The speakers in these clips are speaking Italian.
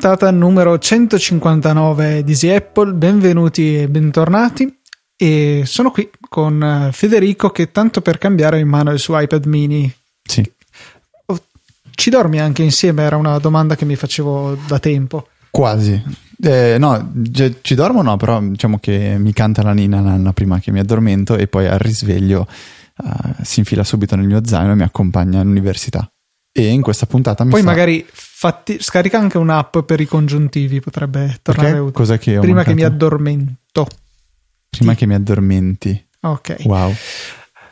puntata numero 159 di Easy Apple, benvenuti e bentornati. E sono qui con eh, Federico che tanto per cambiare in mano il suo iPad mini. Sì. Oh, ci dormi anche insieme? Era una domanda che mi facevo da tempo. Quasi. Eh, no, ci dormo no, però diciamo che mi canta la nina nanna prima che mi addormento e poi al risveglio uh, si infila subito nel mio zaino e mi accompagna all'università. E in questa puntata mi Poi fa... magari fatti, scarica anche un'app per i congiuntivi, potrebbe tornare utile. Cos'è che ho Prima mancato? che mi addormento. Prima che mi addormenti. Ok. Wow.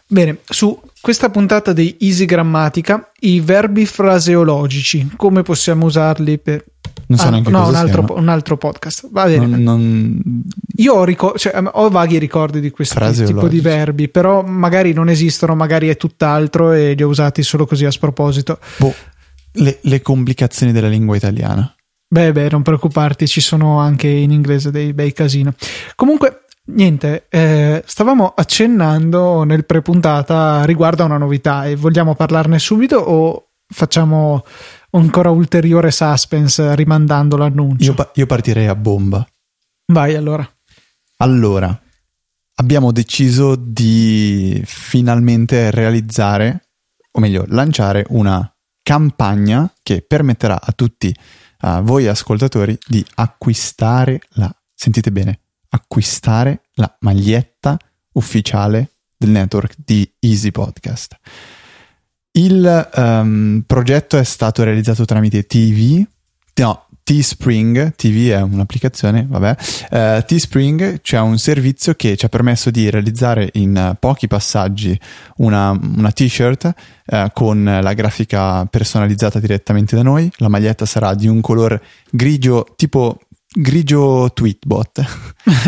Bene, su questa puntata di Easy Grammatica, i verbi fraseologici, come possiamo usarli per... Non so Ah, neanche no, cosa un altro, siano. un altro podcast. Va bene. Non, non- Io ho, ricor- cioè, ho vaghi ricordi di questo tipo di verbi, però magari non esistono, magari è tutt'altro e li ho usati solo così a sproposito. boh, le, le complicazioni della lingua italiana. Beh, beh, non preoccuparti, ci sono anche in inglese dei bei casino. Comunque, niente, eh, stavamo accennando nel pre-puntata riguardo a una novità e vogliamo parlarne subito o facciamo ancora ulteriore suspense rimandando l'annuncio? Io, pa- io partirei a bomba. Vai allora. Allora, abbiamo deciso di finalmente realizzare, o meglio, lanciare una campagna che permetterà a tutti a voi ascoltatori di acquistare la, sentite bene, acquistare la maglietta ufficiale del network di Easy Podcast. Il ehm, progetto è stato realizzato tramite TV, no, Teespring, TV è un'applicazione, vabbè, eh, Teespring c'è un servizio che ci ha permesso di realizzare in pochi passaggi una, una t-shirt eh, con la grafica personalizzata direttamente da noi, la maglietta sarà di un colore grigio tipo grigio tweetbot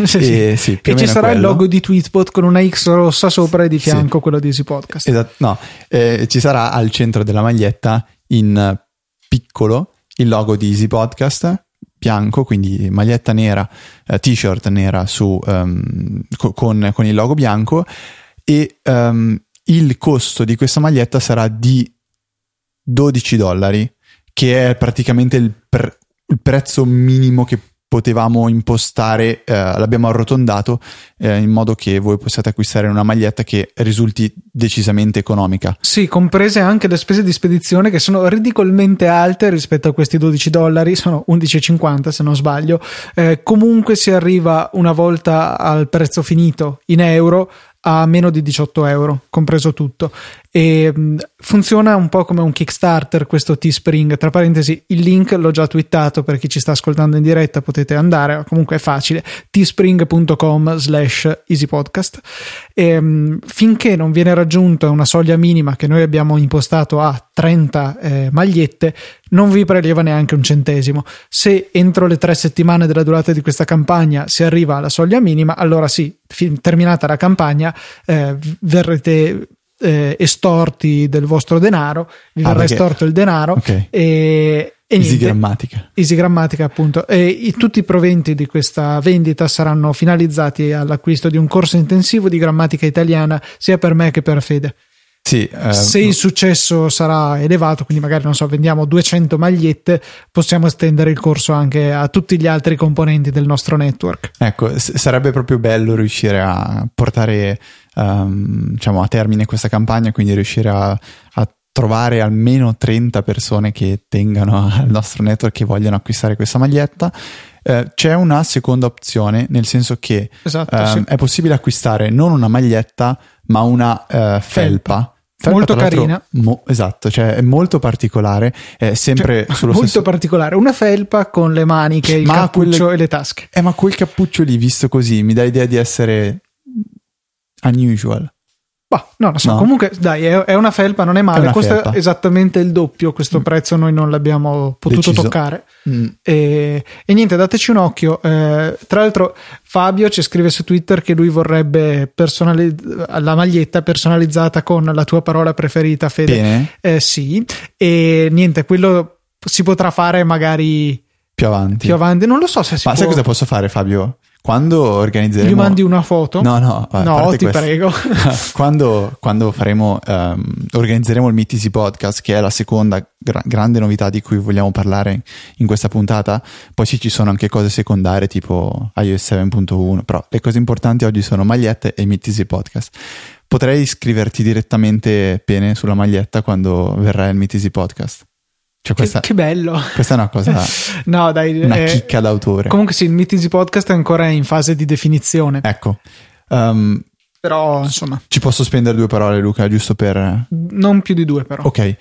Sì, sì. E sì, E ci sarà il quello. logo di Tweetbot con una X rossa sopra e di fianco quello di Easy Podcast. Esatto, no, eh, ci sarà al centro della maglietta in piccolo il logo di Easy Podcast bianco, quindi maglietta nera, eh, t-shirt nera su, ehm, co- con, con il logo bianco e ehm, il costo di questa maglietta sarà di 12 dollari, che è praticamente il, pre- il prezzo minimo che potevamo impostare, eh, l'abbiamo arrotondato eh, in modo che voi possiate acquistare una maglietta che risulti decisamente economica. Sì, comprese anche le spese di spedizione che sono ridicolmente alte rispetto a questi 12 dollari, sono 11,50 se non sbaglio. Eh, comunque si arriva una volta al prezzo finito in euro a meno di 18 euro, compreso tutto. E mh, funziona un po' come un Kickstarter questo Teespring. Tra parentesi, il link l'ho già twittato per chi ci sta ascoltando in diretta, potete andare, comunque è facile, teespring.com slash easypodcast. Mh, finché non viene raggiunta una soglia minima che noi abbiamo impostato a 30 eh, magliette, non vi preleva neanche un centesimo. Se entro le tre settimane della durata di questa campagna si arriva alla soglia minima, allora sì, terminata la campagna, eh, verrete eh, estorti del vostro denaro, vi Ah, verrà perché- estorto il denaro Ok. e, e Easy niente. grammatica. Easy Grammatica, appunto. E i- tutti i proventi di questa vendita saranno finalizzati all'acquisto di un corso intensivo di grammatica italiana, sia per me che per Fede. Sì, eh, Se il successo sarà elevato, quindi magari non so, vendiamo 200 magliette, possiamo estendere il corso anche a tutti gli altri componenti del nostro network. Ecco, s- sarebbe proprio bello riuscire a portare ehm, diciamo, a termine questa campagna, quindi riuscire a, a trovare almeno 30 persone che tengano al nostro network che vogliono acquistare questa maglietta. Eh, c'è una seconda opzione, nel senso che Esatto, ehm, sì. è possibile acquistare non una maglietta, ma una eh, felpa. Felpa, Molto carina. mo- esatto, cioè è molto particolare, è sempre Cioè, molto stesso particolare. Una felpa con le maniche, il Ma cappuccio quelle- e le tasche. Eh, ma quel cappuccio lì, visto così, mi dà l'idea di essere unusual. Bah, no, lo so. No. Comunque, dai, è, è una felpa, non è male. una Costa felpa. esattamente il doppio. Questo prezzo noi non l'abbiamo potuto Deciso. toccare. Mm. E, e niente, dateci un occhio. Eh, tra l'altro, Fabio ci scrive su Twitter che lui vorrebbe personali- la maglietta personalizzata con la tua parola preferita, Fede. Eh, sì, e niente, quello si potrà fare magari più avanti. Più avanti, non lo so se si Ma può. sai cosa posso fare, Fabio? Quando organizzeremo. Gli mandi una foto? No, no, No, ti questo. prego. quando, quando faremo, ehm, organizzeremo il Meet Easy Podcast, che è la seconda gra- grande novità di cui vogliamo parlare in questa puntata, poi sì, ci sono anche cose secondarie tipo iOS 7.1, però le cose importanti oggi sono magliette e Meet Easy Podcast. Potrei iscriverti direttamente bene sulla maglietta quando verrà il Meet Easy Podcast. Cioè, Che, questa, che bello. questa è una cosa, No, dai. una eh, chicca d'autore. Comunque sì, il Meet Easy Podcast è ancora in fase di definizione. Ecco. Ehm, Però, insomma, ci posso spendere due parole, Luca, giusto per. non più di due però. Ok.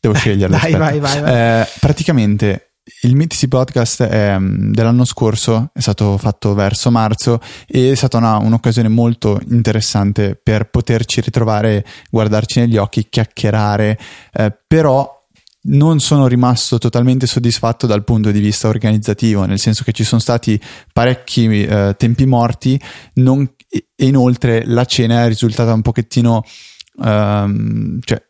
Devo sceglierle. Vai, vai, vai, vai. Eh, praticamente il Mitisi Podcast è, mm, dell'anno scorso è stato fatto verso marzo e è stata una- un'occasione molto interessante per poterci ritrovare, guardarci negli occhi, chiacchierare, eh, però non sono rimasto totalmente soddisfatto dal punto di vista organizzativo, nel senso che ci sono stati parecchi eh, tempi morti non- e e inoltre la cena è risultata un pochettino ehm, cioè,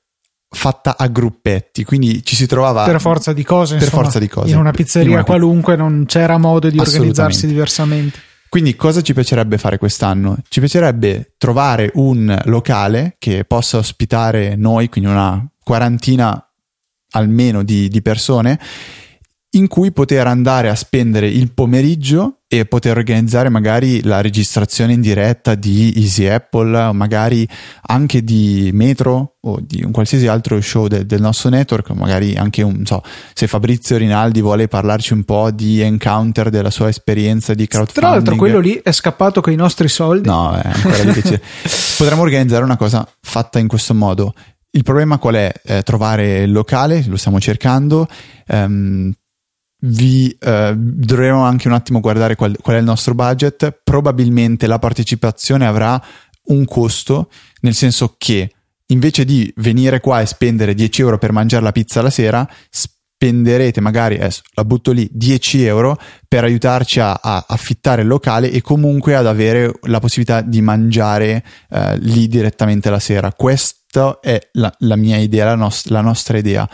fatta a gruppetti, quindi ci si trovava Per forza di cose, Per insomma, forza di cose. In una pizzeria In una qualunque non c'era modo di organizzarsi diversamente. Quindi cosa ci piacerebbe fare quest'anno? Ci piacerebbe trovare un locale che possa ospitare noi, quindi una quarantina almeno di, di persone, in cui poter andare a spendere il pomeriggio e poter organizzare magari la registrazione in diretta di Easy Apple, o magari anche di Metro o di un qualsiasi altro show de- del nostro network, magari anche un, so, se Fabrizio Rinaldi vuole parlarci un po' di Encounter, della sua esperienza di crowdfunding. Tra l'altro, quello lì è scappato con i nostri soldi. No, è ancora c'è. Potremmo organizzare una cosa fatta in questo modo. Il problema qual è? Eh, trovare il locale, lo stiamo cercando. Ehm, vi eh, dovremo anche un attimo guardare qual, qual è il nostro budget. Probabilmente la partecipazione avrà un costo, nel senso che invece di venire qua e spendere 10 euro per mangiare la pizza la sera, spenderete magari, adesso la butto lì, 10 euro per aiutarci a, a affittare il locale e comunque ad avere la possibilità di mangiare eh, lì direttamente la sera. Questa è la, la mia idea, la, nost- la nostra idea.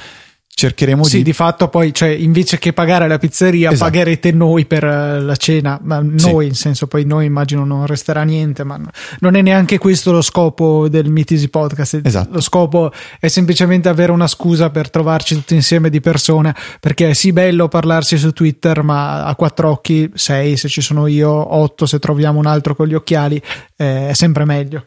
Cercheremo Sì, di... di fatto poi, cioè, invece che pagare la pizzeria, Esatto. pagherete noi per eh, la cena. Ma Sì. noi, in senso, poi noi immagino non resterà niente, ma no- non è neanche questo lo scopo del Easy Podcast. Esatto. Lo scopo è semplicemente avere una scusa per trovarci tutti insieme di persone, perché è sì bello parlarsi su Twitter, ma a quattro occhi, sei se ci sono io, otto se troviamo un altro con gli occhiali, eh, è sempre meglio.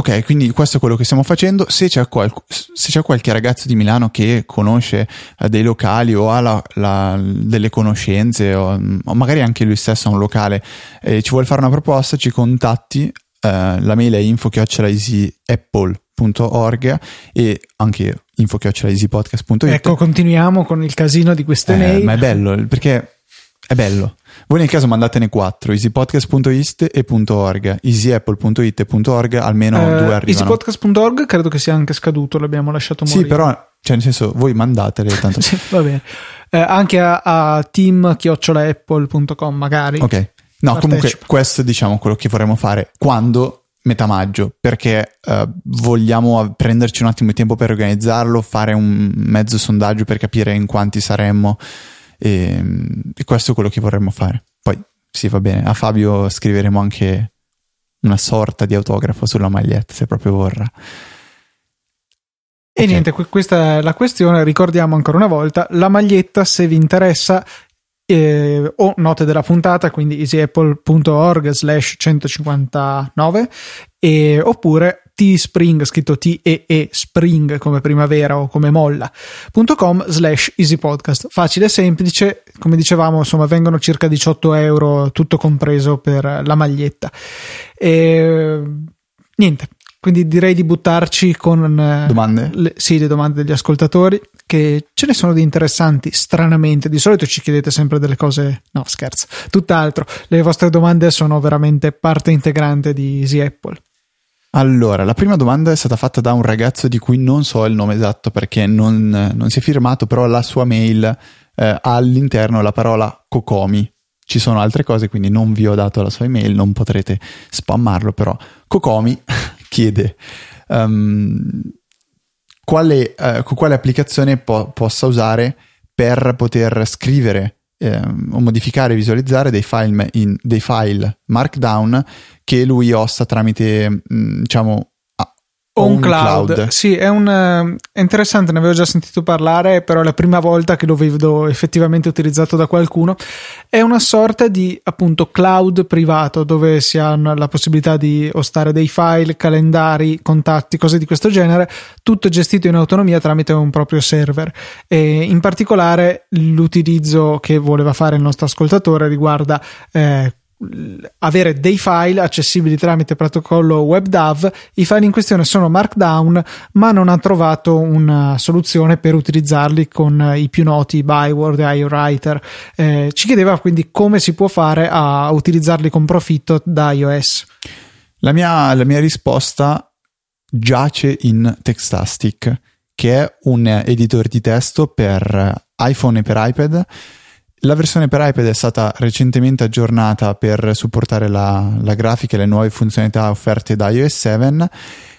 Ok, quindi questo è quello che stiamo facendo. Se c'è, qualc- se c'è qualche ragazzo di Milano che conosce eh, dei locali o ha la- la- delle conoscenze o, o magari anche lui stesso ha un locale e ci vuole fare una proposta, ci contatti. eh, la mail è info-easyapple.org e anche info-easypodcast.it. Ecco, continuiamo con il casino di queste Eh, mail. ma è bello perché è bello. Voi nel caso mandatene quattro: easypodcast.it e .org, easyapple.it e .org, almeno Eh, due arrivano. easypodcast.org credo che sia anche scaduto, l'abbiamo lasciato morire. Sì, però, cioè, nel senso, voi mandatele tanto. Sì, va bene. Eh, anche a, a team-apple.com magari. ok. No, Partecipa. comunque, questo è, diciamo quello che vorremmo fare quando metà maggio, perché eh, vogliamo prenderci un attimo di tempo per organizzarlo, fare un mezzo sondaggio per capire in quanti saremmo. E, e questo è quello che vorremmo fare. Poi, sì, va bene. A Fabio scriveremo anche una sorta di autografo sulla maglietta, se proprio vorrà. E Ok. niente, que- questa è la questione. Ricordiamo ancora una volta la maglietta se vi interessa. eh, o note della puntata, quindi easyapple.org slash 159 e, oppure Teespring, scritto T-E-E Spring come primavera o come molla.com slash easypodcast. Facile e semplice, come dicevamo, insomma, vengono circa 18 euro tutto compreso per la maglietta. E, niente, quindi direi di buttarci con eh, Domande? le, sì, le domande degli ascoltatori, che ce ne sono di interessanti, stranamente. Di solito ci chiedete sempre delle cose, no scherzo, tutt'altro. Le vostre domande sono veramente parte integrante di Easy Apple. Allora, la prima domanda è stata fatta da un ragazzo di cui non so il nome esatto perché non, non si è firmato, però la sua mail eh, ha all'interno la parola Kokomi. Ci sono altre cose, quindi non vi ho dato la sua email, non potrete spammarlo, però Kokomi chiede ehm, quale, eh, quale applicazione po- possa usare per poter scrivere eh, o modificare e visualizzare dei file, in, dei file Markdown che lui osta tramite, mh, mm, diciamo, On cloud. cloud. Sì, è, un, eh, è interessante, ne avevo già sentito parlare, però è la prima volta che lo vedo effettivamente utilizzato da qualcuno. È una sorta di appunto cloud privato dove si hanno la possibilità di ostare dei file, calendari, contatti, cose di questo genere, tutto gestito in autonomia tramite un proprio server. E in particolare l'utilizzo che voleva fare il nostro ascoltatore riguarda eh, avere dei file accessibili tramite protocollo WebDAV. I file in questione sono Markdown, ma non ha trovato una soluzione per utilizzarli con i più noti Byword e iWriter. Eh, ci chiedeva quindi come si può fare a utilizzarli con profitto da iOS. La mia, la mia risposta giace in Textastic, che è un editor di testo per iPhone e per iPad la versione per iPad è stata recentemente aggiornata per supportare la, la grafica e le nuove funzionalità offerte da iOS 7,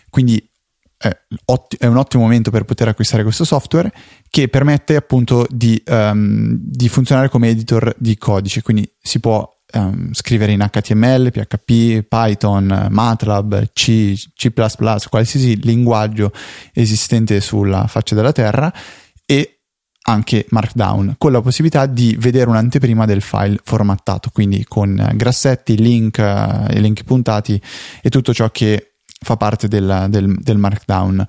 quindi è, otti- è, un ottimo momento per poter acquistare questo software che permette appunto di, um, di funzionare come editor di codice, quindi si può um, scrivere in HTML, PHP, Python, MATLAB, C, C++, qualsiasi linguaggio esistente sulla faccia della Terra anche Markdown con la possibilità di vedere un'anteprima del file formattato, quindi con grassetti, link, eh, link puntati e tutto ciò che fa parte del, del, del Markdown.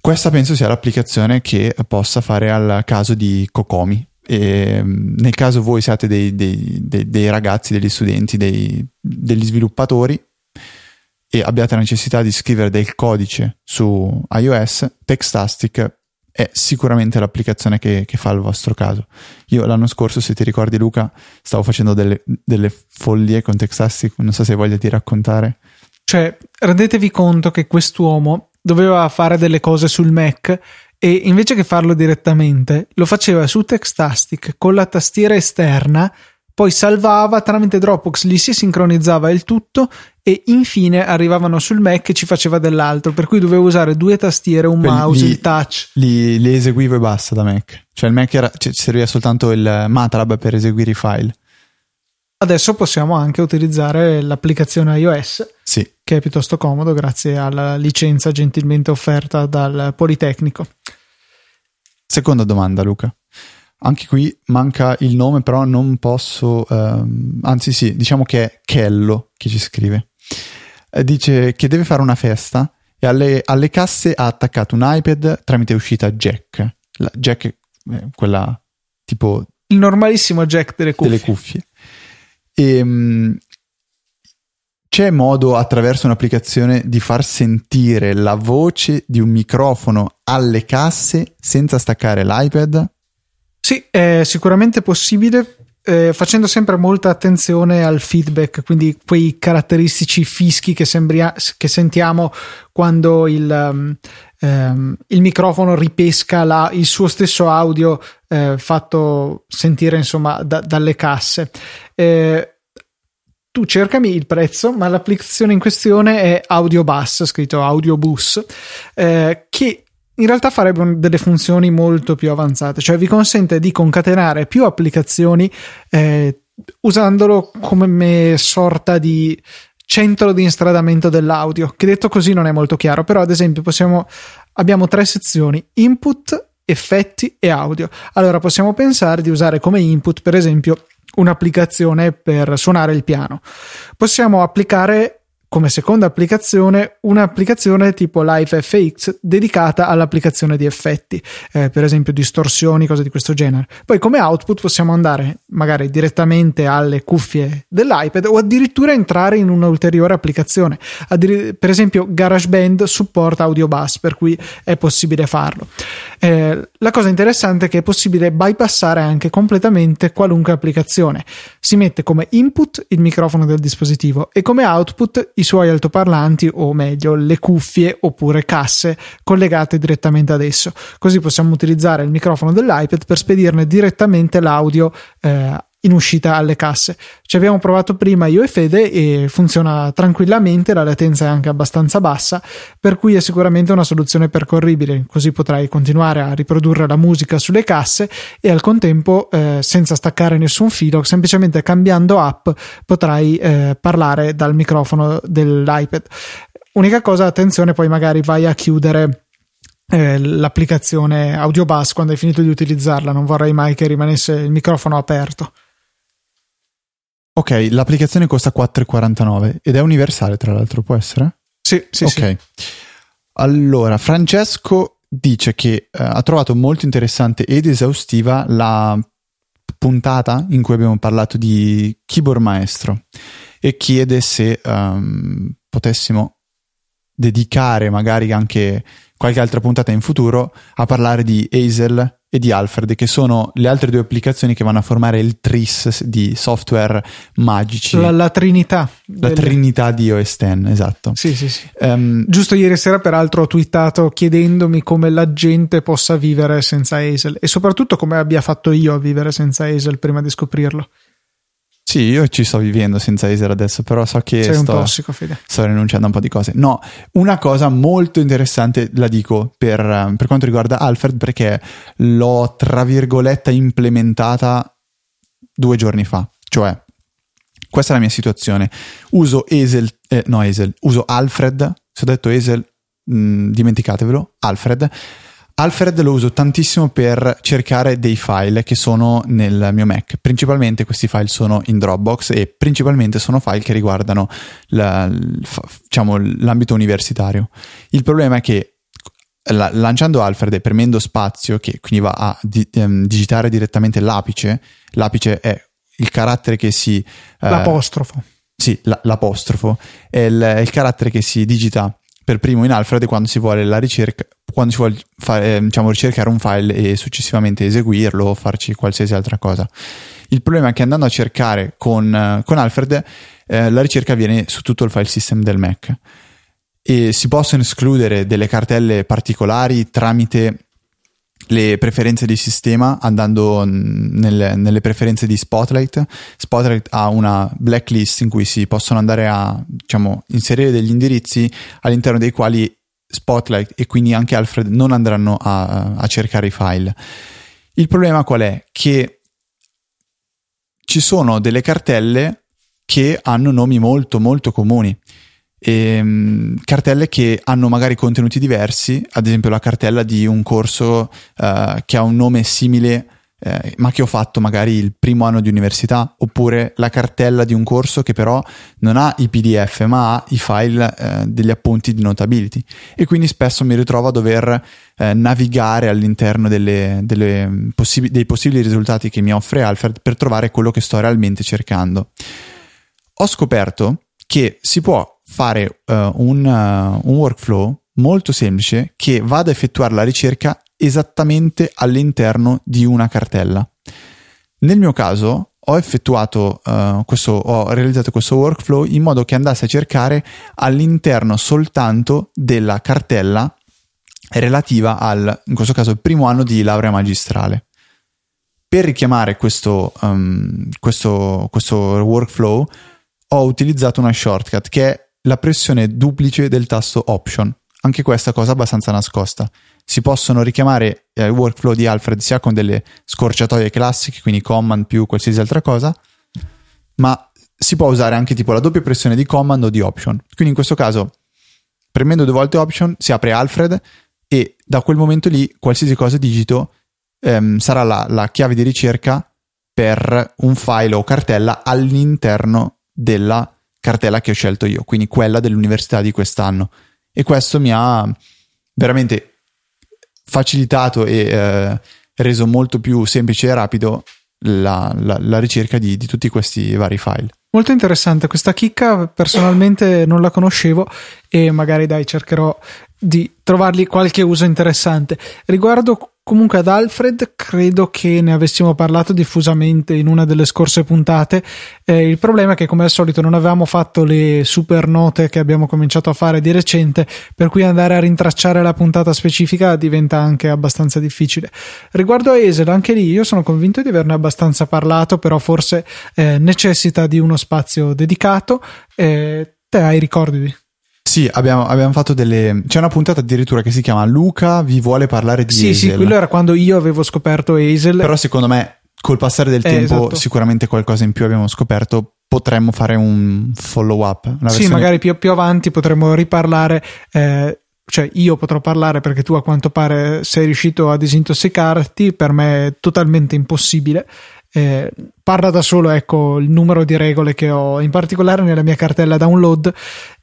Questa penso sia l'applicazione che possa fare al caso di Kokomi. E mm, nel caso voi siate dei, dei, dei, dei ragazzi, degli studenti, degli sviluppatori e abbiate la necessità di scrivere del codice su iOS, Textastic è sicuramente l'applicazione che, che, fa il vostro caso. Io l'anno scorso, se ti ricordi Luca, stavo facendo delle, delle follie con Texastic, non so se hai voglia di raccontare. Cioè, rendetevi conto che quest'uomo doveva fare delle cose sul Mac e invece che farlo direttamente, lo faceva su Textastic con la tastiera esterna poi salvava tramite Dropbox, gli si sincronizzava il tutto e infine arrivavano sul Mac e ci faceva dell'altro, per cui dovevo usare due tastiere, un Quelli, mouse, li, il touch. Li, li, eseguivo e basta da Mac. Cioè il Mac era, cioè, serviva soltanto il MATLAB per eseguire i file. Adesso possiamo anche utilizzare l'applicazione iOS, sì. che è piuttosto comodo grazie alla licenza gentilmente offerta dal Politecnico. Seconda domanda, Luca. Anche qui manca il nome, però non posso. Ehm, anzi, sì, diciamo che è Kello che ci scrive. Eh, dice che deve fare una festa e alle, alle, casse ha attaccato un iPad tramite uscita jack. La jack, eh, quella tipo. Il normalissimo jack delle cuffie. Delle cuffie. E, um, c'è modo attraverso un'applicazione di far sentire la voce di un microfono alle casse senza staccare l'iPad? Sì, è sicuramente possibile. Eh, facendo sempre molta attenzione al feedback, quindi quei caratteristici fischi che, sembria, che sentiamo quando il, um, um, il microfono ripesca la, il suo stesso audio eh, fatto sentire insomma da, dalle casse. Eh, tu cercami il prezzo, ma l'applicazione in questione è Audiobus, scritto Audiobus, eh, che in realtà farebbe delle funzioni molto più avanzate, cioè vi consente di concatenare più applicazioni eh, usandolo come sorta di centro di instradamento dell'audio, che detto così non è molto chiaro, però ad esempio possiamo, abbiamo tre sezioni, input, effetti e audio. Allora possiamo pensare di usare come input, per esempio, un'applicazione per suonare il piano. Possiamo applicare come seconda applicazione un'applicazione tipo Live FX dedicata all'applicazione di effetti, eh, per esempio distorsioni, cose di questo genere. Poi come output possiamo andare magari direttamente alle cuffie dell'iPad o addirittura entrare in un'ulteriore applicazione. Addir- per esempio GarageBand supporta Audio Bus, per cui è possibile farlo. Eh, la cosa interessante è che è possibile bypassare anche completamente qualunque applicazione. Si mette come input il microfono del dispositivo e come output i suoi altoparlanti o meglio le cuffie oppure casse collegate direttamente ad esso. Così possiamo utilizzare il microfono dell'iPad per spedirne direttamente l'audio eh, in uscita alle casse. Ci abbiamo provato prima io e Fede e funziona tranquillamente, la latenza è anche abbastanza bassa, per cui è sicuramente una soluzione percorribile, così potrai continuare a riprodurre la musica sulle casse e al contempo eh, senza staccare nessun filo, semplicemente cambiando app potrai eh, parlare dal microfono dell'iPad. Unica cosa, attenzione, poi magari vai a chiudere eh, l'applicazione AudioBus quando hai finito di utilizzarla, non vorrei mai che rimanesse il microfono aperto. Ok, l'applicazione costa 4,49 ed è universale tra l'altro, può essere? Sì, sì, Ok. sì. Allora, Francesco dice che eh, ha trovato molto interessante ed esaustiva la puntata in cui abbiamo parlato di keyboard maestro e chiede se um, potessimo dedicare magari anche qualche altra puntata in futuro a parlare di Hazel e di Alfred, che sono le altre due applicazioni che vanno a formare il tris di software magici. La, la trinità. La del- trinità di OS X, esatto. Sì, sì, sì. Ehm, Giusto ieri sera, peraltro, ho twittato chiedendomi come la gente possa vivere senza Hazel e soprattutto come abbia fatto io a vivere senza Hazel prima di scoprirlo. Sì, io ci sto vivendo senza Hazel adesso, però so che Sei un sto, tossico, Fede. sto rinunciando a un po' di cose. No, una cosa molto interessante la dico per, eh, per quanto riguarda Alfred, perché l'ho tra virgolette implementata due giorni fa. Cioè, questa è la mia situazione. Uso Hazel, eh, no Hazel, uso Alfred. Se ho detto Hazel, mh, dimenticatevelo. Alfred. Alfred lo uso tantissimo per cercare dei file che sono nel mio Mac. Principalmente questi file sono in Dropbox e principalmente sono file che riguardano la- diciamo, l'ambito universitario. Il problema è che la- lanciando Alfred e premendo spazio, che quindi va a di- ehm, digitare direttamente l'apice, l'apice è il carattere che si... eh, L'apostrofo. sì, la- l'apostrofo è il, è il carattere che si digita per primo in Alfred quando si vuole la ricerca, quando si vuole fare, eh, diciamo, ricercare un file e successivamente eseguirlo o farci qualsiasi altra cosa. Il problema è che andando a cercare con, con Alfred, eh, la ricerca avviene su tutto il file system del Mac e si possono escludere delle cartelle particolari tramite le preferenze di sistema andando nelle, nelle preferenze di Spotlight. Spotlight ha una blacklist in cui si possono andare a diciamo, inserire degli indirizzi all'interno dei quali Spotlight e quindi anche Alfred non andranno a, a cercare i file. Il problema qual è? Che ci sono delle cartelle che hanno nomi molto molto comuni ehm, cartelle che hanno magari contenuti diversi, ad esempio la cartella di un corso eh, che ha un nome simile eh, ma che ho fatto magari il primo anno di università, oppure la cartella di un corso che però non ha i PDF ma ha i file eh, degli appunti di Notability e quindi spesso mi ritrovo a dover eh, navigare all'interno delle, delle possib- dei possibili risultati che mi offre Alfred per trovare quello che sto realmente cercando. Ho scoperto che si può fare uh, un, uh, un, workflow molto semplice che va ad effettuare la ricerca esattamente all'interno di una cartella. Nel mio caso ho effettuato uh, questo, ho realizzato questo workflow in modo che andasse a cercare all'interno soltanto della cartella relativa al, in questo caso, primo anno di laurea magistrale. Per richiamare questo, um, questo, questo workflow ho utilizzato una shortcut che è la pressione duplice del tasto Option. Anche questa cosa abbastanza nascosta. Si possono richiamare il workflow di Alfred sia con delle scorciatoie classiche, quindi command più qualsiasi altra cosa, ma si può usare anche tipo la doppia pressione di command o di option. Quindi in questo caso, premendo due volte option, si apre Alfred e da quel momento lì qualsiasi cosa digito ehm, sarà la, la chiave di ricerca per un file o cartella all'interno della cartella che ho scelto io, quindi quella dell'università di quest'anno. E questo mi ha veramente facilitato e eh, reso molto più semplice e rapido la, la, la ricerca di, di, tutti questi vari file. Molto interessante, questa chicca personalmente non la conoscevo e magari dai cercherò di trovargli qualche uso interessante. Riguardo Comunque ad Alfred credo che ne avessimo parlato diffusamente in una delle scorse puntate. Eh, il problema è che come al solito non avevamo fatto le super note che abbiamo cominciato a fare di recente, per cui andare a rintracciare la puntata specifica diventa anche abbastanza difficile. Riguardo a Esel, anche lì io sono convinto di averne abbastanza parlato, però forse eh, necessita di uno spazio dedicato. Eh, te hai ricordi? Sì, abbiamo, abbiamo, fatto delle. C'è una puntata addirittura che si chiama Luca vi vuole parlare di sì, Hazel. Sì, sì, quello era quando io avevo scoperto Hazel. Però secondo me, col passare del eh, tempo, esatto. sicuramente qualcosa in più abbiamo scoperto. Potremmo fare un follow up. Versione... Sì, magari più, più, avanti potremmo riparlare. Eh, cioè, io potrò parlare perché tu, a quanto pare, sei riuscito a disintossicarti. Per me è totalmente impossibile. Eh, parla da solo ecco il numero di regole che ho in particolare nella mia cartella download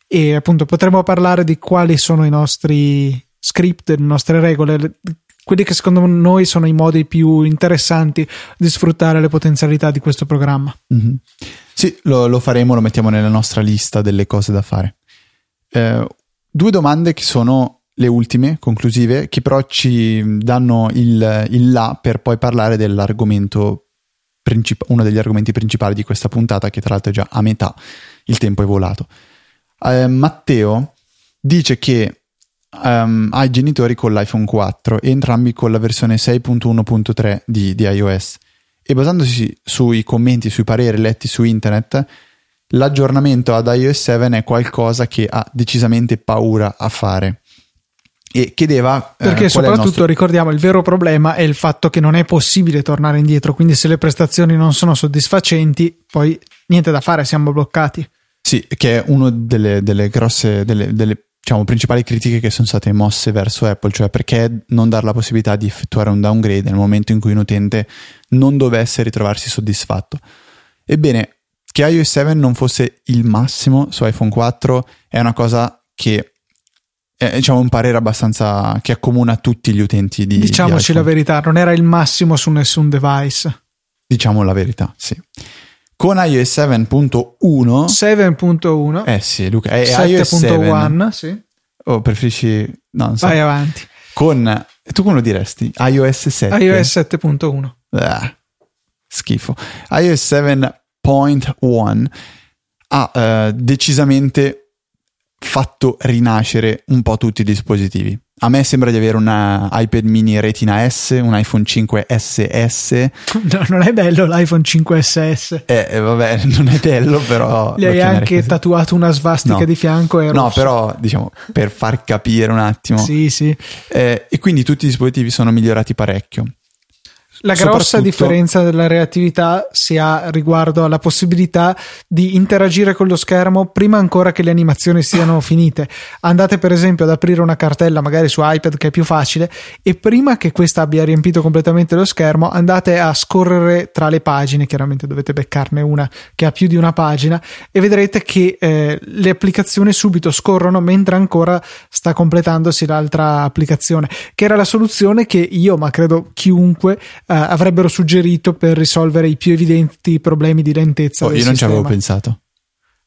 e appunto potremo parlare di quali sono i nostri script, le nostre regole, quelli che secondo noi sono i modi più interessanti di sfruttare le potenzialità di questo programma. Mm-hmm. Sì, lo, lo, faremo, lo mettiamo nella nostra lista delle cose da fare. Eh, due domande che sono le ultime, conclusive, che però ci danno il, il là per poi parlare dell'argomento princip- uno degli argomenti principali di questa puntata, che tra l'altro è già a metà, il tempo è volato eh, Matteo dice che um, ha i genitori con l'iPhone 4 e entrambi con la versione 6.1.3 di, di iOS e basandosi sui commenti, sui pareri letti su internet, l'aggiornamento ad iOS 7 è qualcosa che ha decisamente paura a fare. E chiedeva. Eh, Perché eh, soprattutto nostro... ricordiamo il vero problema è il fatto che non è possibile tornare indietro. Quindi, se le prestazioni non sono soddisfacenti, poi niente da fare, siamo bloccati. Sì, che è una delle, delle grosse, delle, delle diciamo, principali critiche che sono state mosse verso Apple, cioè perché non dare la possibilità di effettuare un downgrade nel momento in cui un utente non dovesse ritrovarsi soddisfatto. Ebbene, che iOS 7 non fosse il massimo su iPhone 4 è una cosa che è diciamo, un parere abbastanza che accomuna tutti gli utenti di Diciamoci di la verità, non era il massimo su nessun device. Diciamo la verità, sì con iOS 7.1 7.1 eh sì Luca è 7.1 sì. O preferisci no non so. vai avanti. Con tu come lo diresti? iOS 7 iOS 7.1 ah, schifo. iOS 7.1 ha uh, decisamente fatto rinascere un po' tutti i dispositivi a me sembra di avere un iPad mini Retina S, un iPhone 5 SS. No, non è bello l'iPhone 5 SS. Eh, eh, vabbè, non è bello, però. Gli hai anche così. tatuato una svastica no. di fianco. No, però, diciamo, per far capire un attimo. sì, sì. Eh, e quindi tutti i dispositivi sono migliorati parecchio. La grossa differenza della reattività si ha riguardo alla possibilità di interagire con lo schermo prima ancora che le animazioni siano finite. Andate per esempio ad aprire una cartella magari su iPad che è più facile e prima che questa abbia riempito completamente lo schermo andate a scorrere tra le pagine, chiaramente dovete beccarne una che ha più di una pagina e vedrete che eh, le applicazioni subito scorrono mentre ancora sta completandosi l'altra applicazione, che era la soluzione che io, ma credo chiunque avrebbero suggerito per risolvere i più evidenti problemi di lentezza. Oh, io non sistema. ci avevo pensato.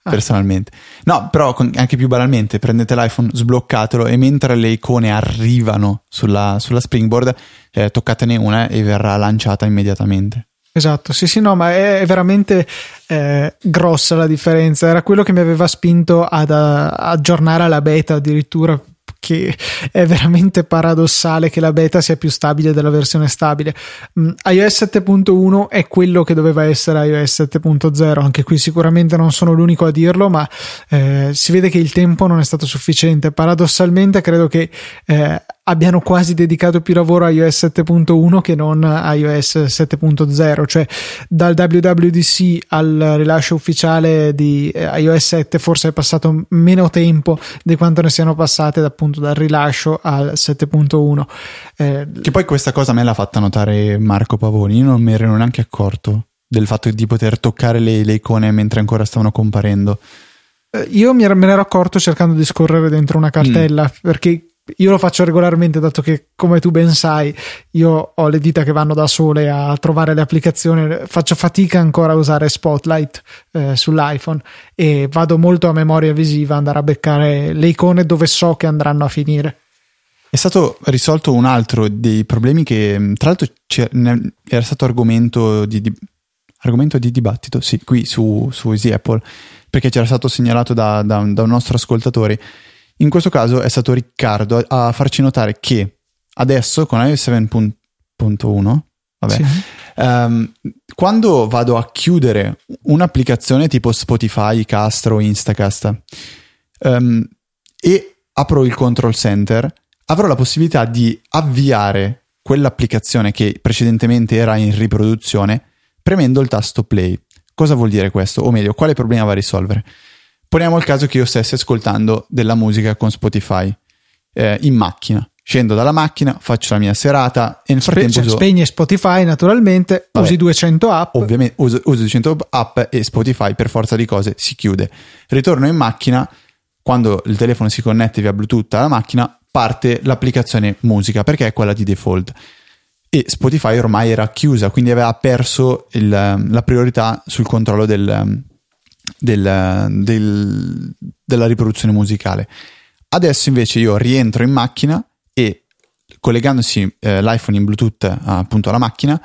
Ah. Personalmente, no, però anche più banalmente, prendete l'iPhone, sbloccatelo e mentre le icone arrivano sulla, sulla springboard, eh, toccatene una e verrà lanciata immediatamente. Esatto, sì, sì, no, ma è, veramente eh, grossa la differenza. Era quello che mi aveva spinto ad a, aggiornare la beta addirittura che è veramente paradossale che la beta sia più stabile della versione stabile. Mm, iOS 7.1 è quello che doveva essere iOS 7.0, anche qui sicuramente non sono l'unico a dirlo, ma eh, si vede che il tempo non è stato sufficiente. Paradossalmente credo che eh, abbiano quasi dedicato più lavoro a iOS 7.1 che non a iOS 7.0, cioè dal WWDC al rilascio ufficiale di eh, iOS 7 forse è passato meno tempo di quanto ne siano passate appunto dal rilascio al 7.1. Eh, che poi questa cosa me l'ha fatta notare Marco Pavoni, io non mi ero neanche accorto del fatto di poter toccare le, le icone mentre ancora stavano comparendo. Eh, io me ne ero accorto cercando di scorrere dentro una cartella mm. perché io lo faccio regolarmente, dato che, come tu ben sai, io ho le dita che vanno da sole a trovare le applicazioni, faccio fatica ancora a usare Spotlight eh, sull'iPhone e vado molto a memoria visiva, andare a beccare le icone dove so che andranno a finire. È stato risolto un altro dei problemi che, tra l'altro, era stato argomento di, di, argomento di dibattito, sì, qui su, su Easy Apple, perché c'era stato segnalato da, da, da un nostro ascoltatore. In questo caso è stato Riccardo a, farci notare che adesso con iOS 7.1 Vabbè. Sì. Um, quando vado a chiudere un'applicazione tipo Spotify, Castro, Instacast um, e apro il control center, avrò la possibilità di avviare quell'applicazione che precedentemente era in riproduzione premendo il tasto play. Cosa vuol dire questo? O meglio, quale problema va a risolvere? Poniamo il caso che io stessi ascoltando della musica con Spotify eh, in macchina scendo dalla macchina, faccio la mia serata e nel frattempo Spe- uso... spegni Spotify naturalmente, Vabbè, usi 200 app. Ovviamente uso, uso 200 app e Spotify per forza di cose si chiude. Ritorno in macchina, quando il telefono si connette via Bluetooth alla macchina, parte l'applicazione musica perché è quella di default. E Spotify ormai era chiusa, quindi aveva perso il, la priorità sul controllo del, del, del, della riproduzione musicale. Adesso invece io rientro in macchina e collegandosi eh, l'iPhone in Bluetooth appunto alla macchina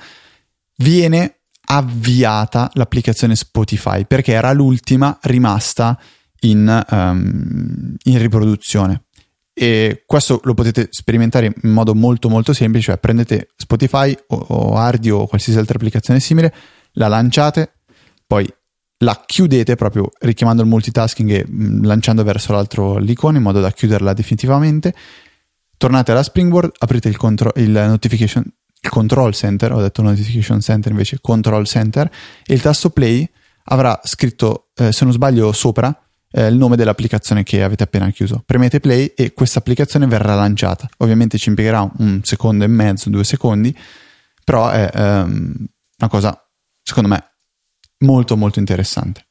viene avviata l'applicazione Spotify perché era l'ultima rimasta in, um, in riproduzione e questo lo potete sperimentare in modo molto molto semplice cioè prendete Spotify o, o Ardi o qualsiasi altra applicazione simile la lanciate poi la chiudete proprio richiamando il multitasking e mm, lanciando verso l'altro l'icona in modo da chiuderla definitivamente tornate alla Springboard, aprite il, contro- il, notification, il control center, ho detto notification center invece control center, e il tasto play avrà scritto, eh, se non sbaglio, sopra eh, il nome dell'applicazione che avete appena chiuso. Premete play e questa applicazione verrà lanciata. Ovviamente ci impiegherà un secondo e mezzo, due secondi, però è ehm, una cosa, secondo me, molto molto interessante.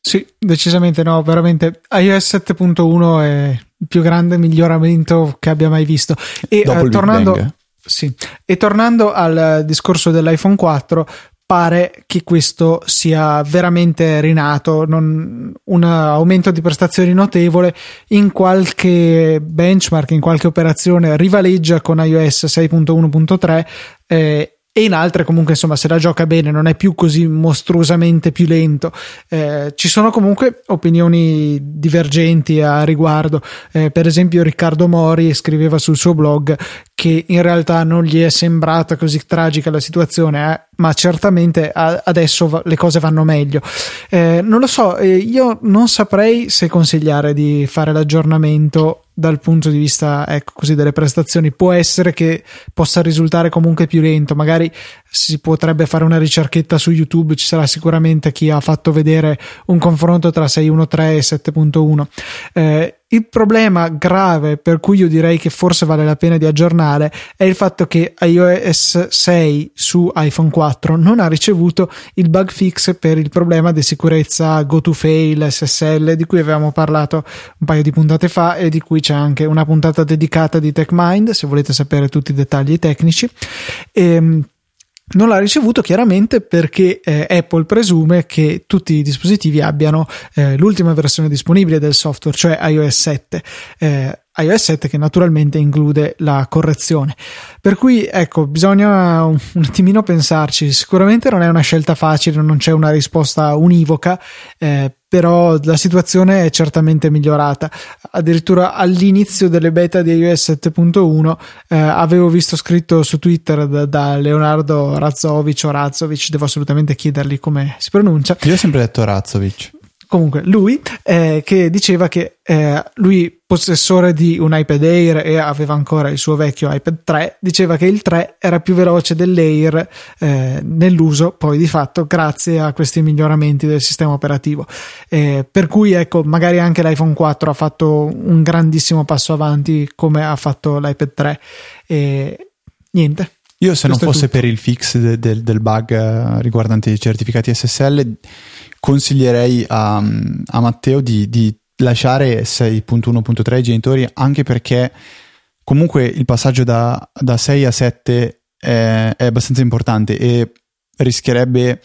Sì, decisamente no, veramente iOS 7.1 è il più grande miglioramento che abbia mai visto. E uh, tornando, sì, e tornando al discorso dell'iPhone 4, pare che questo sia veramente rinato, non, un aumento di prestazioni notevole in qualche benchmark, in qualche operazione rivaleggia con iOS 6.1.3 eh, e in altre comunque insomma se la gioca bene non è più così mostruosamente più lento. Eh, ci sono comunque opinioni divergenti a riguardo. Eh, per esempio Riccardo Mori scriveva sul suo blog che in realtà non gli è sembrata così tragica la situazione eh, ma certamente adesso le cose vanno meglio. Eh, non lo so eh, io non saprei se consigliare di fare l'aggiornamento dal punto di vista ecco così delle prestazioni può essere che possa risultare comunque più lento. Magari si potrebbe fare una ricerchetta su YouTube ci sarà sicuramente chi ha fatto vedere un confronto tra 6.1.3 e 7.1 eh, il problema grave per cui io direi che forse vale la pena di aggiornare è il fatto che iOS 6 su iPhone 4 non ha ricevuto il bug fix per il problema di sicurezza GoToFail SSL di cui avevamo parlato un paio di puntate fa e di cui c'è anche una puntata dedicata di TechMind se volete sapere tutti i dettagli tecnici. Ehm, non l'ha ricevuto chiaramente perché eh, Apple presume che tutti i dispositivi abbiano eh, l'ultima versione disponibile del software, cioè iOS 7. Eh, iOS 7 che naturalmente include la correzione. Per cui ecco, bisogna un, un, attimino pensarci. Sicuramente non è una scelta facile, non c'è una risposta univoca, eh, però la situazione è certamente migliorata. Addirittura all'inizio delle beta di iOS 7.1 eh, avevo visto scritto su Twitter da, da, Leonardo Razzovic o Razzovic, devo assolutamente chiedergli come si pronuncia. Io ho sempre detto Razzovic comunque lui eh, che diceva che eh, lui possessore di un iPad Air e aveva ancora il suo vecchio iPad 3 diceva che il 3 era più veloce dell'Air eh, nell'uso poi di fatto grazie a questi miglioramenti del sistema operativo. Eh, per cui ecco magari anche l'iPhone 4 ha fatto un grandissimo passo avanti come ha fatto l'iPad 3 e niente. Io se non fosse per il fix de, de, del bug eh, riguardante i certificati SSL consiglierei a, a Matteo di, di lasciare 6.1.3 ai genitori anche perché comunque il passaggio da, da 6 a 7 è, è, abbastanza importante e rischierebbe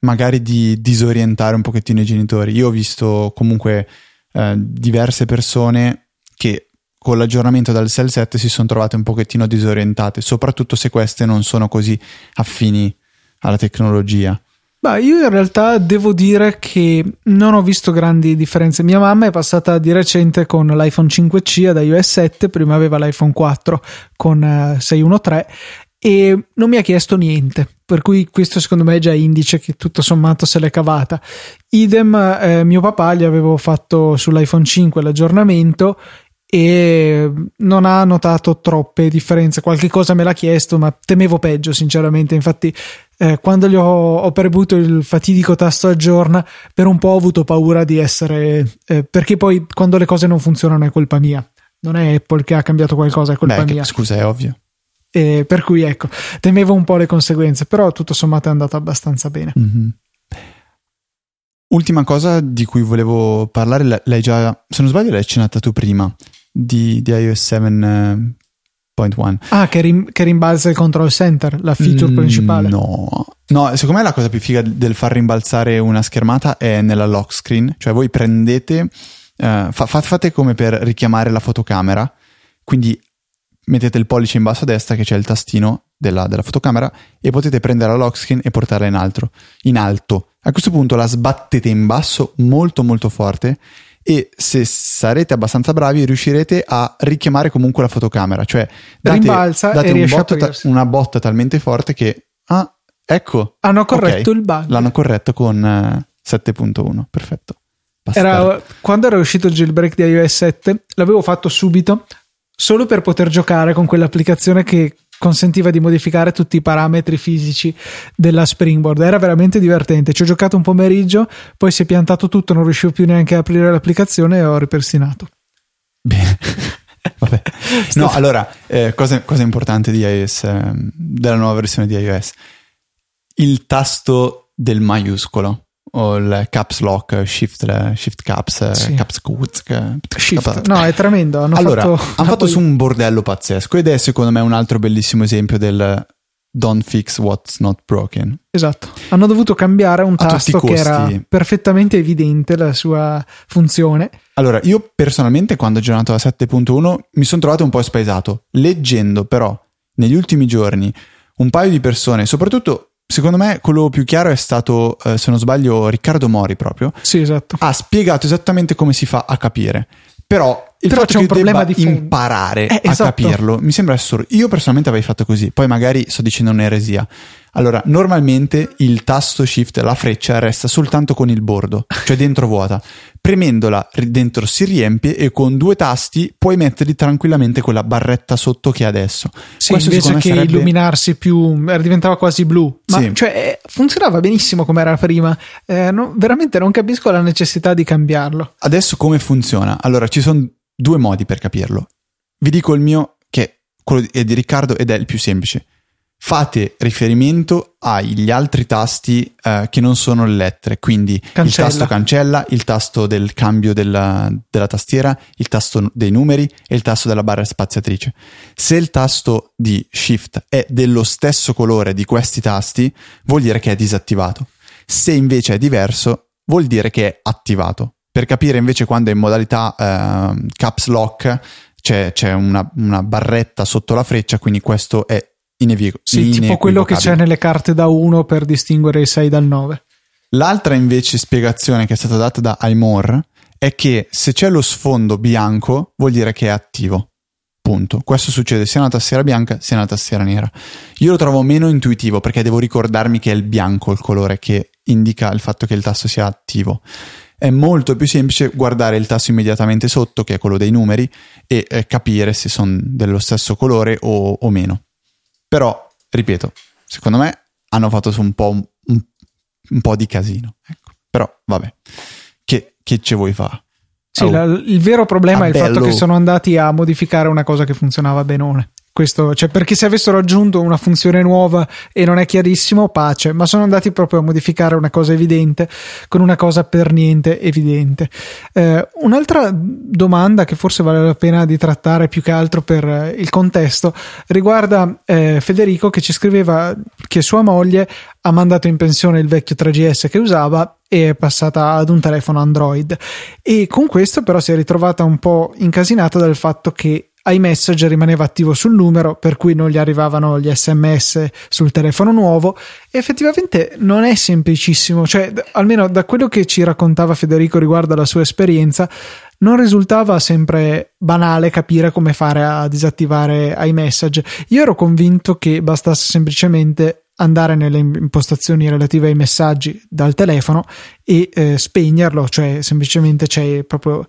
magari di disorientare un pochettino i genitori. Io ho visto comunque eh, diverse persone che con l'aggiornamento dal Cell 7 si sono trovate un pochettino disorientate, soprattutto se queste non sono così affini alla tecnologia. Beh, io in realtà devo dire che non ho visto grandi differenze. Mia mamma è passata di recente con l'iPhone 5C ad iOS 7, prima aveva l'iPhone 4 con 613 eh, e non mi ha chiesto niente. Per cui questo secondo me è già indice che tutto sommato se l'è cavata. Idem, eh, mio papà gli avevo fatto sull'iPhone 5 l'aggiornamento e non ha notato troppe differenze. Qualche cosa me l'ha chiesto, ma temevo peggio, sinceramente. Infatti, eh, quando gli ho, ho, premuto il fatidico tasto aggiorna, per un po' ho avuto paura di essere. Eh, perché poi quando le cose non funzionano è colpa mia. Non è Apple che ha cambiato qualcosa, è colpa Beh, mia. Scusa, è ovvio. E per cui ecco, temevo un po' le conseguenze, però tutto sommato è andato abbastanza bene. Mm-hmm. Ultima cosa di cui volevo parlare, l'hai già, se non sbaglio, l'hai accennata tu prima di, di iOS 7.1. Ah, che, rim- che, rimbalza il control center, la feature mm, principale. No, no, secondo me la cosa più figa del far rimbalzare una schermata è nella lock screen, cioè voi prendete, uh, fa- fate come per richiamare la fotocamera, quindi mettete il pollice in basso a destra che c'è il tastino della, della, fotocamera e potete prendere la lock screen e portarla in, altro, in alto. A questo punto la sbattete in basso molto molto forte e se sarete abbastanza bravi riuscirete a richiamare comunque la fotocamera, cioè date, Rimbalza date un botto, ta- una botta talmente forte che ah, ecco, hanno corretto okay, il bug. L'hanno corretto con uh, eh, 7.1, perfetto. Era, quando era uscito il jailbreak di iOS 7, l'avevo fatto subito solo per poter giocare con quell'applicazione che consentiva di modificare tutti i parametri fisici della Springboard. Era veramente divertente. Ci ho giocato un pomeriggio, poi si è piantato tutto, non riuscivo più neanche a aprire l'applicazione e ho ripristinato. Bene. Vabbè. No, allora, eh, cosa, cosa, importante di iOS, eh, della nuova versione di iOS. Il tasto del maiuscolo o il caps lock, shift, shift caps, sì. caps quotes, shift. No, è tremendo. Hanno allora, fatto, hanno fatto su un bordello pazzesco ed è secondo me un altro bellissimo esempio del don't fix what's not broken. Esatto. Hanno dovuto cambiare un tasto che era perfettamente evidente la sua funzione. Allora, io personalmente quando ho aggiornato la 7.1 mi sono trovato un po' spaesato. Leggendo però negli ultimi giorni un paio di persone, soprattutto Secondo me quello più chiaro è stato, eh, se non sbaglio, Riccardo Mori proprio. Sì, esatto. Ha spiegato esattamente come si fa a capire. Però il Però c'è un problema di imparare eh, a esatto. capirlo mi sembra assurdo. Io personalmente avrei fatto così, poi magari sto dicendo un'eresia. Allora, normalmente il tasto shift, la freccia, resta soltanto con il bordo, cioè dentro vuota. Premendola dentro si riempie e con due tasti puoi mettergli tranquillamente quella barretta sotto che adesso. Sì, Questo invece che sarebbe... illuminarsi più, diventava quasi blu. Ma sì. cioè, eh, funzionava benissimo come era prima. Eh, no, veramente non capisco la necessità di cambiarlo. Adesso come funziona? Allora, ci sono due modi per capirlo. Vi dico il mio, che è quello di Riccardo ed è il più semplice fate riferimento agli altri tasti eh, che non sono le lettere, quindi cancella. il tasto cancella, il tasto del cambio della, della, tastiera, il tasto dei numeri e il tasto della barra spaziatrice. Se il tasto di Shift è dello stesso colore di questi tasti, vuol dire che è disattivato. Se invece è diverso, vuol dire che è attivato. Per capire invece quando è in modalità eh, caps lock c'è, c'è una, una barretta sotto la freccia, quindi questo è inevico- Sì, tipo quello che c'è nelle carte da 1 per distinguere il 6 dal 9. L'altra invece spiegazione che è stata data da iMore è che se c'è lo sfondo bianco vuol dire che è attivo. Punto. Questo succede sia nella tastiera bianca sia nella tastiera nera. Io lo trovo meno intuitivo perché devo ricordarmi che è il bianco il colore che indica il fatto che il tasto sia attivo. È molto più semplice guardare il tasto immediatamente sotto, che è quello dei numeri, e eh, capire se sono dello stesso colore o, o meno. Però, ripeto, secondo me hanno fatto su un po', un, un po di casino. Ecco. Però, vabbè, che, che ce vuoi fare? Sì, oh. la, il vero problema è il bello. fatto che sono andati a modificare una cosa che funzionava benone. Questo, cioè, perché se avessero aggiunto una funzione nuova e non è chiarissimo, pace, ma sono andati proprio a modificare una cosa evidente con una cosa per niente evidente. Eh, un'altra domanda che forse vale la pena di trattare più che altro per eh, il contesto riguarda eh, Federico che ci scriveva che sua moglie ha mandato in pensione il vecchio 3GS che usava e è passata ad un telefono Android e con questo però si è ritrovata un po' incasinata dal fatto che iMessage rimaneva attivo sul numero, per cui non gli arrivavano gli sms sul telefono nuovo. E effettivamente non è semplicissimo, cioè, almeno da quello che ci raccontava Federico riguardo alla sua esperienza, non risultava sempre banale capire come fare a disattivare iMessage. Io ero convinto che bastasse semplicemente andare nelle impostazioni relative ai messaggi dal telefono e eh, spegnerlo, cioè semplicemente c'è proprio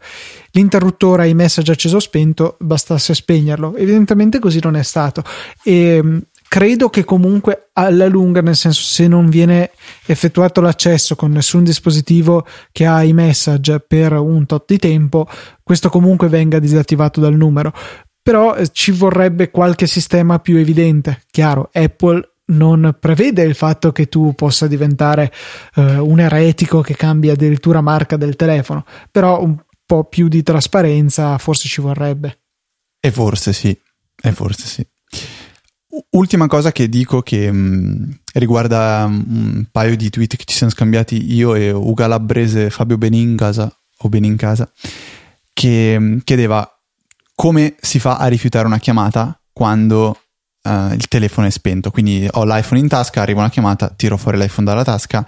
l'interruttore ai messaggi acceso o spento, bastasse spegnerlo. Evidentemente così non è stato e mm, credo che comunque alla lunga, nel senso se non viene effettuato l'accesso con nessun dispositivo che ha i message per un tot di tempo, questo comunque venga disattivato dal numero. Però eh, ci vorrebbe qualche sistema più evidente. Chiaro, Apple non prevede il fatto che tu possa diventare eh, un eretico che cambia addirittura marca del telefono, però un po' più di trasparenza forse ci vorrebbe. E forse sì, e forse sì. Ultima cosa che dico che mh, mm, riguarda mm, un paio di tweet che ci siamo scambiati io e Uga Labrese Fabio Benincasa o Benincasa che mh, mm, chiedeva come si fa a rifiutare una chiamata quando uh, il telefono è spento. Quindi ho l'iPhone in tasca, arriva una chiamata, tiro fuori l'iPhone dalla tasca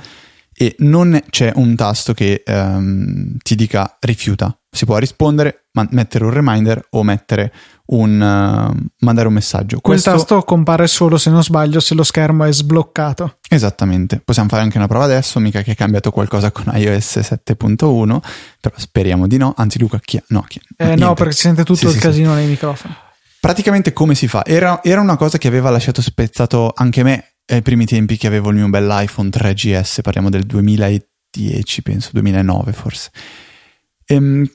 e non c'è un tasto che um, ti dica rifiuta. Si può rispondere, ma- mettere un reminder o mettere un uh, mandare un messaggio. Quel Questo... tasto compare solo se non sbaglio se lo schermo è sbloccato. Esattamente. Possiamo fare anche una prova adesso, mica che è cambiato qualcosa con iOS 7.1, però speriamo di no. Anzi Luca, chi... no, chi... Eh, no, perché si sente tutto sì, il sì, casino sì. nei microfoni. Praticamente come si fa? Era, era, una cosa che aveva lasciato spezzato anche me ai primi tempi che avevo il mio bel iPhone 3GS, parliamo del 2010, penso, 2009 forse. Ehm,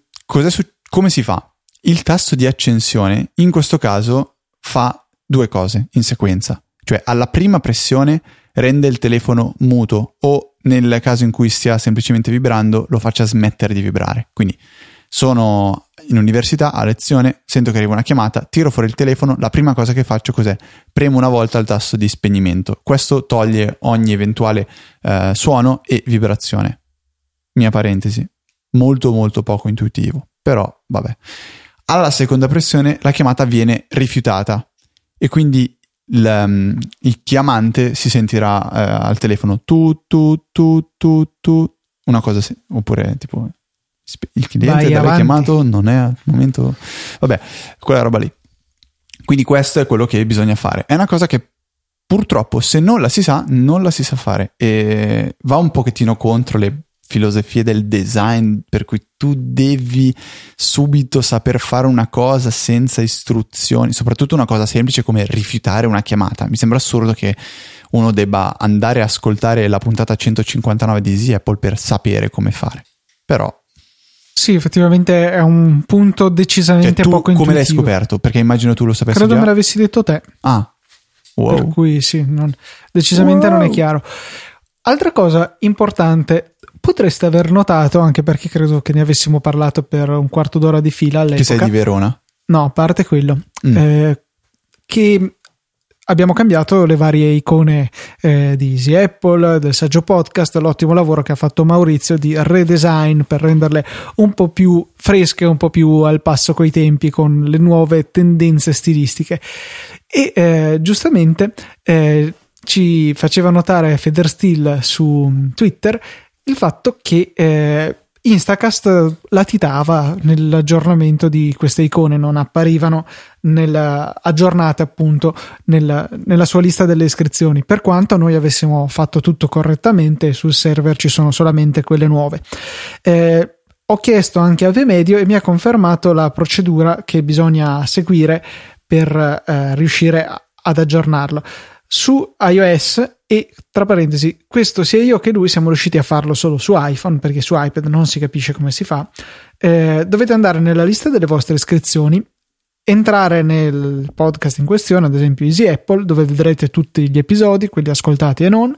su- come si fa? Il tasto di accensione in questo caso fa due cose in sequenza, cioè alla prima pressione rende il telefono muto o nel caso in cui stia semplicemente vibrando lo faccia smettere di vibrare. Quindi sono in università a lezione, sento che arriva una chiamata, tiro fuori il telefono, la prima cosa che faccio cos'è? Premo una volta il tasto di spegnimento. Questo toglie ogni eventuale eh, suono e vibrazione. Mia parentesi, molto molto poco intuitivo, però vabbè. Alla seconda pressione la chiamata viene rifiutata e quindi il, um, il chiamante si sentirà eh, al telefono tu tu tu tu tu una cosa sì, oppure tipo il cliente l'ha chiamato non è al momento vabbè quella roba lì. Quindi questo è quello che bisogna fare. È una cosa che purtroppo se non la si sa non la si sa fare. E va un pochettino contro le filosofie del design per cui tu devi subito saper fare una cosa senza istruzioni soprattutto una cosa semplice come rifiutare una chiamata. Mi sembra assurdo che uno debba andare a ascoltare la puntata 159 di Easy Apple per sapere come fare. Però sì, effettivamente è un punto decisamente cioè, poco intuitivo. Come l'hai scoperto? Perché immagino tu lo sapessi Credo già. me l'avessi detto te. Ah. Wow. Per cui sì, non, decisamente wow. non è chiaro. Altra cosa importante, potreste aver notato, anche perché credo che ne avessimo parlato per un quarto d'ora di fila all'epoca. Che sei di Verona? No, a parte quello. Mm. Eh, che abbiamo cambiato le varie icone eh, di Easy Apple, del saggio podcast, l'ottimo lavoro che ha fatto Maurizio di redesign per renderle un po' più fresche, un po' più al passo coi tempi con le nuove tendenze stilistiche. E eh, giustamente eh, ci faceva notare Feder Steel su Twitter il fatto che eh, Instacast latitava nell'aggiornamento di queste icone, non apparivano nella, aggiornate appunto nella, nella, sua lista delle iscrizioni, per quanto noi avessimo fatto tutto correttamente sul server ci sono solamente quelle nuove. Eh, ho chiesto anche a Vmedio e mi ha confermato la procedura che bisogna seguire per eh, riuscire a, ad aggiornarlo. Su iOS e tra parentesi, questo sia io che lui siamo riusciti a farlo solo su iPhone perché su iPad non si capisce come si fa. Eh, dovete andare nella lista delle vostre iscrizioni, entrare nel podcast in questione, ad esempio Easy Apple, dove vedrete tutti gli episodi, quelli ascoltati e non.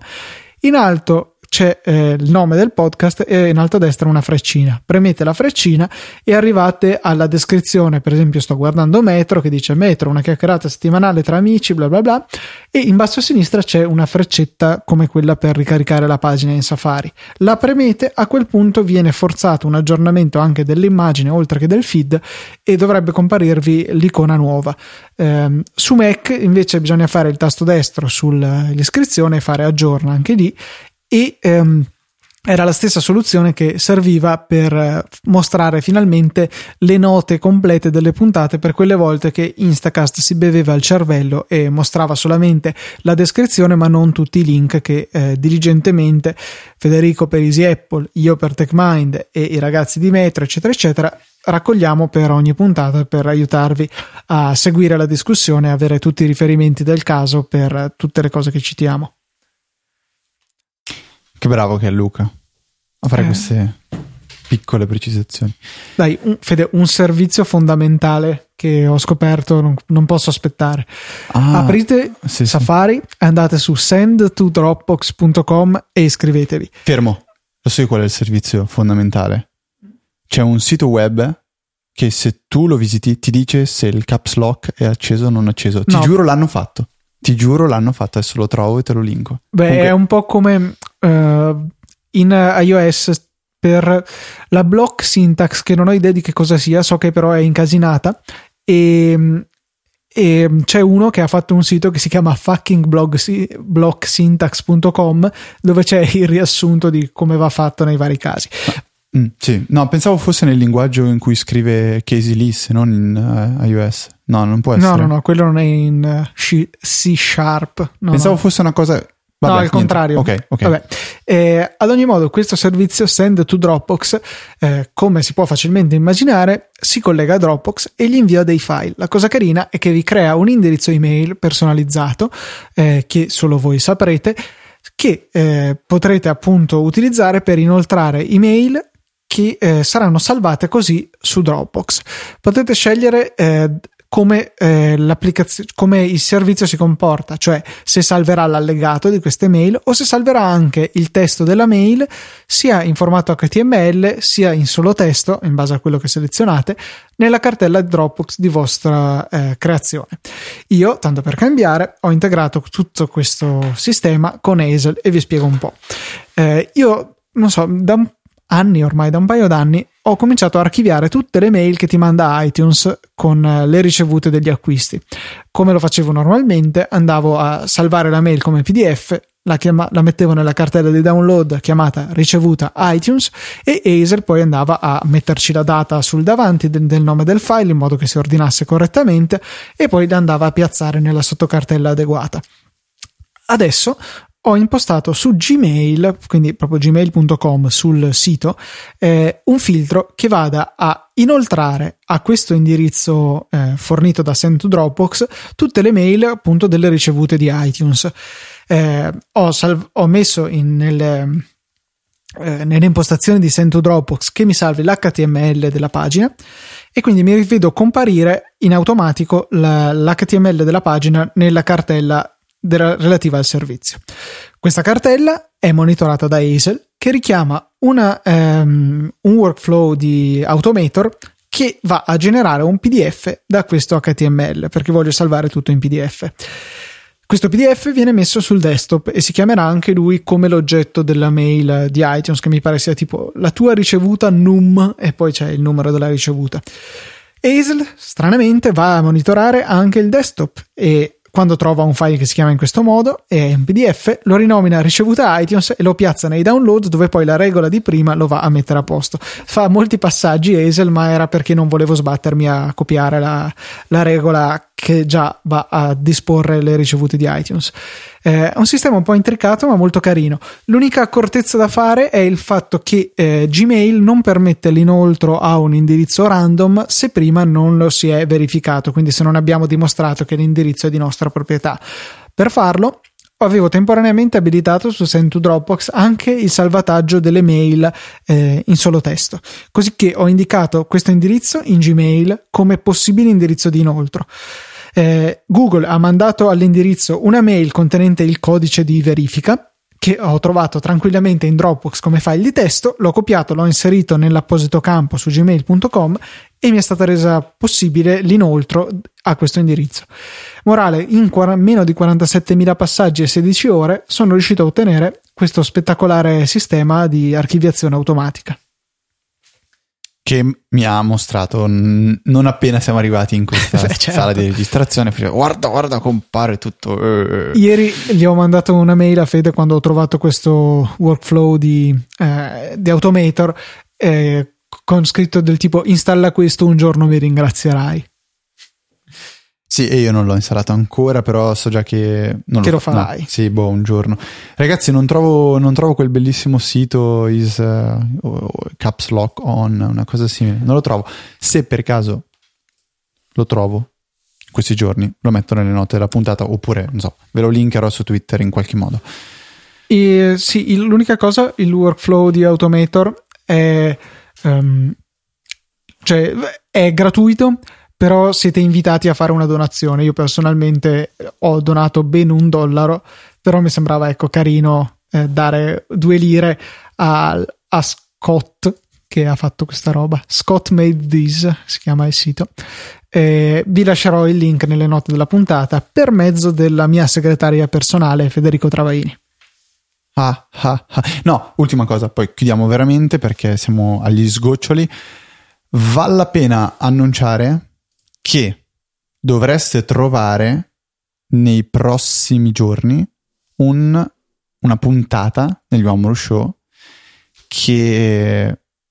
In alto c'è eh, il nome del podcast e in alto a destra una freccina. Premete la freccina e arrivate alla descrizione. Per esempio, sto guardando Metro che dice Metro, una chiacchierata settimanale tra amici, bla bla bla. E in basso a sinistra c'è una freccetta come quella per ricaricare la pagina in Safari. La premete, a quel punto viene forzato un aggiornamento anche dell'immagine oltre che del feed e dovrebbe comparirvi l'icona nuova. Eh, su Mac invece bisogna fare il tasto destro sull'iscrizione e fare aggiorna anche lì e ehm, era la stessa soluzione che serviva per eh, mostrare finalmente le note complete delle puntate per quelle volte che Instacast si beveva il cervello e mostrava solamente la descrizione ma non tutti i link che eh, diligentemente Federico per Easy Apple, io per TechMind e i ragazzi di Metro eccetera eccetera raccogliamo per ogni puntata per aiutarvi a seguire la discussione e avere tutti i riferimenti del caso per tutte le cose che citiamo. Che bravo che è Luca a fare eh. queste piccole precisazioni. Dai, un, Fede, un servizio fondamentale che ho scoperto, non, non posso aspettare. Ah, Aprite sì, Safari, sì. andate su sendtodropbox.com e iscrivetevi. Fermo, lo sai qual è il servizio fondamentale? C'è un sito web che se tu lo visiti ti dice se il caps lock è acceso o non acceso. Ti no. giuro l'hanno fatto. Ti giuro l'hanno fatto, adesso lo trovo e te lo linko. Beh, Comunque... è un po' come in iOS per la block syntax, che non ho idea di che cosa sia, so che però è incasinata. E, e c'è uno che ha fatto un sito che si chiama fuckingblocksyntax.com dove c'è il riassunto di come va fatto nei vari casi. Mm, sì, no, pensavo fosse nel linguaggio in cui scrive Casey List, non in uh, iOS. No, non può essere. No, no, no, quello non è in uh, C Sharp. No, pensavo no. fosse una cosa Vabbè, no, al contrario. Ok, ok. Eh, ad ogni modo, questo servizio Send to Dropbox, eh, come si può facilmente immaginare, si collega a Dropbox e gli invia dei file. La cosa carina è che vi crea un indirizzo email personalizzato eh, che solo voi saprete che eh, potrete appunto utilizzare per inoltrare email che eh, saranno salvate così su Dropbox. Potete scegliere eh, come, eh, come il servizio si comporta, cioè se salverà l'allegato di queste mail o se salverà anche il testo della mail sia in formato HTML sia in solo testo, in base a quello che selezionate, nella cartella Dropbox di vostra eh, creazione. Io, tanto per cambiare, ho integrato tutto questo sistema con Hazel e vi spiego un po'. Eh, io non so, da anni ormai, da un paio d'anni, ho cominciato a archiviare tutte le mail che ti manda iTunes con eh, le ricevute degli acquisti. Come lo facevo normalmente, andavo a salvare la mail come PDF, la, chiama- la mettevo nella cartella di download chiamata ricevuta iTunes e Acer poi andava a metterci la data sul davanti de- del nome del file in modo che si ordinasse correttamente e poi la andava a piazzare nella sottocartella adeguata. Adesso ho impostato su Gmail, quindi proprio gmail.com sul sito, eh, un filtro che vada a inoltrare a questo indirizzo eh, fornito da Send to Dropbox tutte le mail appunto delle ricevute di iTunes. Eh, ho, salv- ho, messo in, nelle, eh, nelle impostazioni di Send to Dropbox che mi salvi l'HTML della pagina e quindi mi vedo comparire in automatico la, l'HTML della pagina nella cartella relativa al servizio. Questa cartella è monitorata da Hazel che richiama una, um, un workflow di Automator che va a generare un PDF da questo HTML perché voglio salvare tutto in PDF. Questo PDF viene messo sul desktop e si chiamerà anche lui come l'oggetto della mail di iTunes, che mi pare sia tipo la tua ricevuta num e poi c'è il numero della ricevuta. Hazel, stranamente, va a monitorare anche il desktop e quando trova un file che si chiama in questo modo, è un PDF, lo rinomina ricevuta iTunes e lo piazza nei download dove poi la regola di prima lo va a mettere a posto. Fa molti passaggi Hazel, ma era perché non volevo sbattermi a copiare la, la regola che già va a disporre le ricevute di iTunes. Eh, è un sistema un po' intricato ma molto carino. L'unica accortezza da fare è il fatto che eh, Gmail non permette l'inoltro a un indirizzo random se prima non lo si è verificato, quindi se non abbiamo dimostrato che l'indirizzo è di nostra proprietà. Per farlo avevo temporaneamente abilitato su Send to Dropbox anche il salvataggio delle mail eh, in solo testo, così che ho indicato questo indirizzo in Gmail come possibile indirizzo di inoltro eh, Google ha mandato all'indirizzo una mail contenente il codice di verifica che ho trovato tranquillamente in Dropbox come file di testo, l'ho copiato, l'ho inserito nell'apposito campo su gmail.com e mi è stata resa possibile l'inoltro a questo indirizzo. Morale, in quar- meno di 47.000 passaggi e 16 ore sono riuscito a ottenere questo spettacolare sistema di archiviazione automatica che mi ha mostrato non appena siamo arrivati in questa Beh, certo. sala di registrazione. Guarda, guarda, compare tutto. Eh, eh. Ieri gli ho mandato una mail a Fede quando ho trovato questo workflow di, eh, di Automator eh, con scritto del tipo installa questo un giorno mi ringrazierai. Sì, e io non l'ho installato ancora, però so già che... Non che lo, lo farai. No, sì, boh, un giorno. Ragazzi, non trovo, non trovo quel bellissimo sito is uh, caps lock on, una cosa simile. Non lo trovo. Se per caso lo trovo questi giorni, lo metto nelle note della puntata, oppure, non so, ve lo linkerò su Twitter in qualche modo. E, sì, l'unica cosa, il workflow di Automator è... Um, cioè, è gratuito però siete invitati a fare una donazione. Io personalmente ho donato ben un dollaro, però mi sembrava ecco carino eh, dare due lire a, a, Scott che ha fatto questa roba. Scott Made This si chiama il sito. Eh, vi lascerò il link nelle note della puntata per mezzo della mia segretaria personale Federico Travaini. Ah, ah, ah. No, ultima cosa, poi chiudiamo veramente perché siamo agli sgoccioli. Vale la pena annunciare che dovreste trovare nei prossimi giorni un, una puntata negli One Show che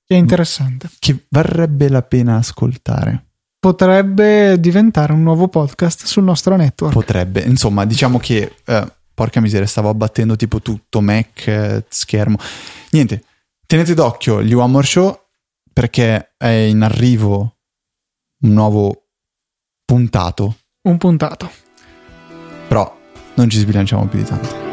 è interessante. Che varrebbe la pena ascoltare. Potrebbe diventare un nuovo podcast sul nostro network. Potrebbe, insomma, diciamo che eh, porca miseria, stavo abbattendo tipo tutto Mac, eh, schermo. Niente, tenete d'occhio gli One More Show perché è in arrivo un nuovo puntato. Un puntato. Però non ci sbilanciamo più di tanto.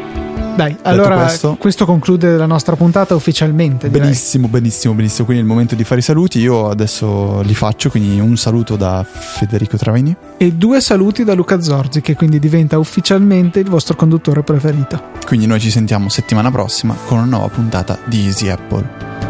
Dai, Detto allora questo, questo, conclude la nostra puntata ufficialmente. Direi. Benissimo, benissimo, benissimo. Quindi è il momento di fare i saluti. Io adesso li faccio, quindi un saluto da Federico Travaini. E due saluti da Luca Zorzi, che quindi diventa ufficialmente il vostro conduttore preferito. Quindi noi ci sentiamo settimana prossima con una nuova puntata di Easy Apple.